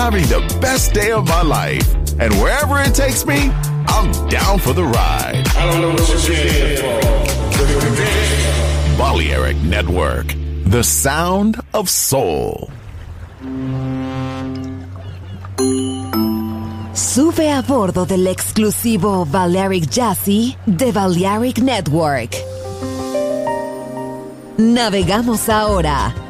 having the best day of my life. And wherever it takes me, I'm down for the ride. I don't know what you're here for. Balearic Network, the sound of soul. Sube a bordo del exclusivo Balearic Jazzy de Balearic Network. Navegamos ahora.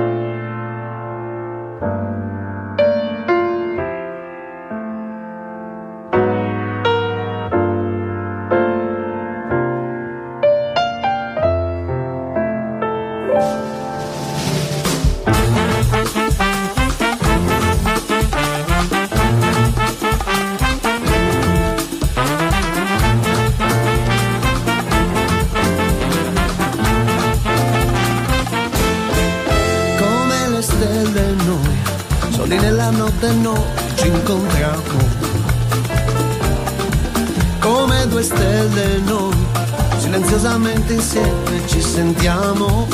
Silenziosamente insieme ci sentiamo.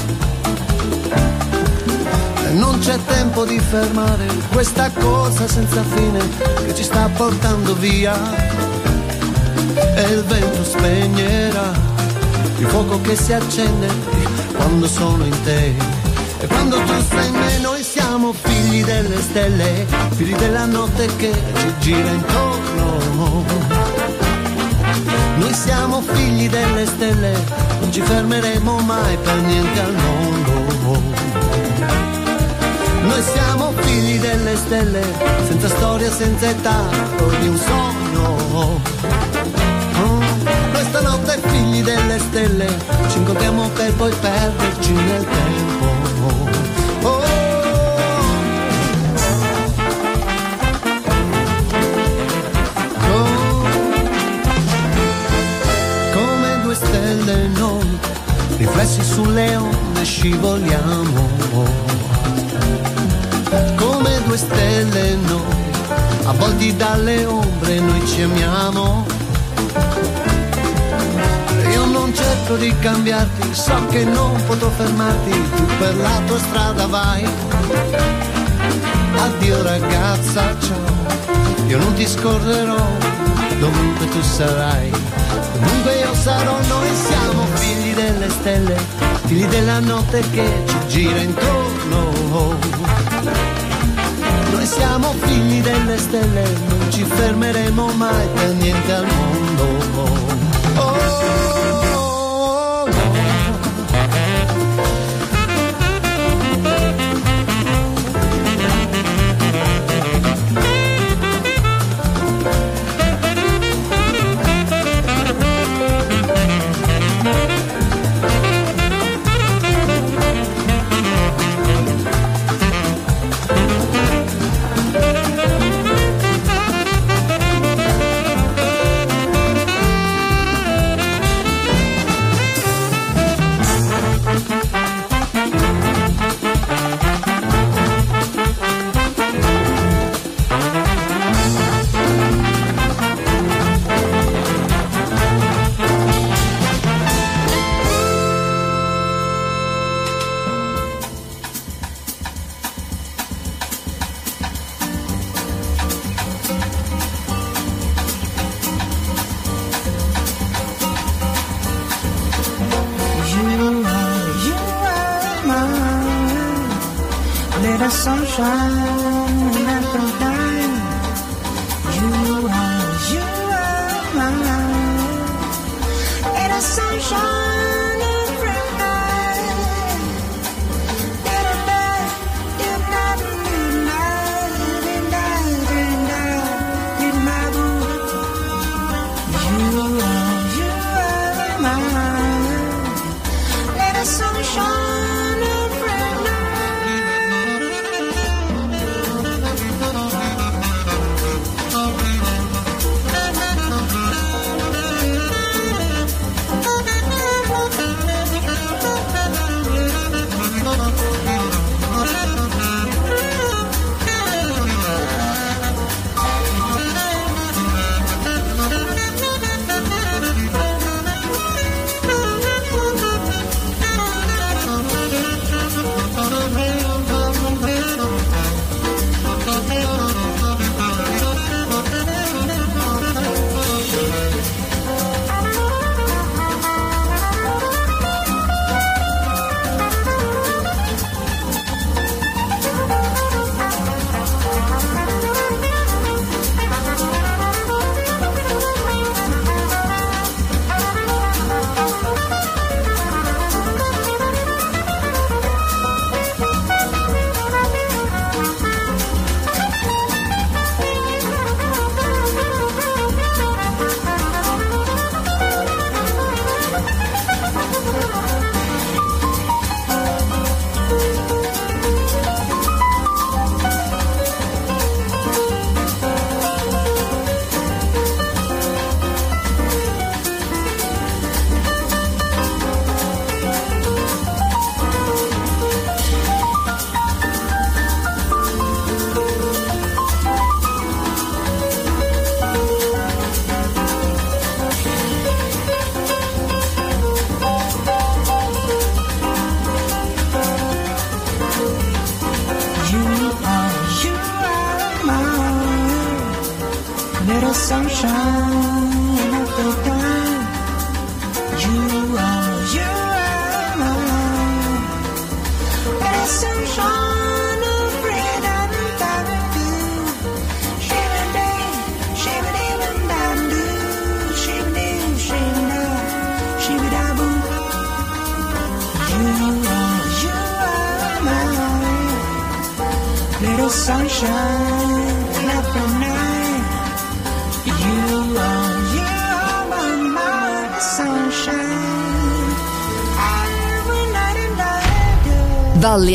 E non c'è tempo di fermare questa cosa senza fine che ci sta portando via. E il vento spegnerà il fuoco che si accende quando sono in te. E quando tu sei in me noi siamo figli delle stelle, figli della notte che ci gira intorno. Noi siamo figli delle stelle, non ci fermeremo mai per niente al mondo. Noi siamo figli delle stelle, senza storia, senza età, di un sogno. Oh, Noi stanotte figli delle stelle, ci incontriamo per poi perderci nel tempo. Riflessi sulle onde scivoliamo. Come due stelle noi, avvolti dalle ombre noi ci amiamo. Io non cerco di cambiarti, so che non potrò fermarti, tu per la tua strada vai. Addio ragazza, ciao, io non ti scorrerò, dovunque tu sarai. Comunque io sarò, noi siamo figli delle stelle, figli della notte che ci gira intorno. Noi siamo figli delle stelle, non ci fermeremo mai per niente al mondo. Oh,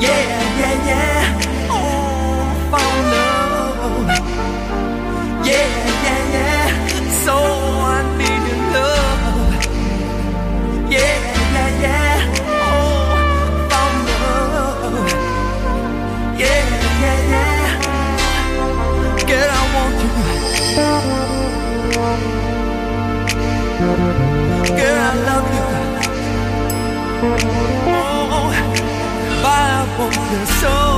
Yeah, yeah, yeah. Oh, love. Yeah, yeah, yeah. So I need your love. Yeah, yeah, yeah. Oh, fall love. Yeah, yeah, yeah. Girl, I want you. Girl, I love you. 我的手。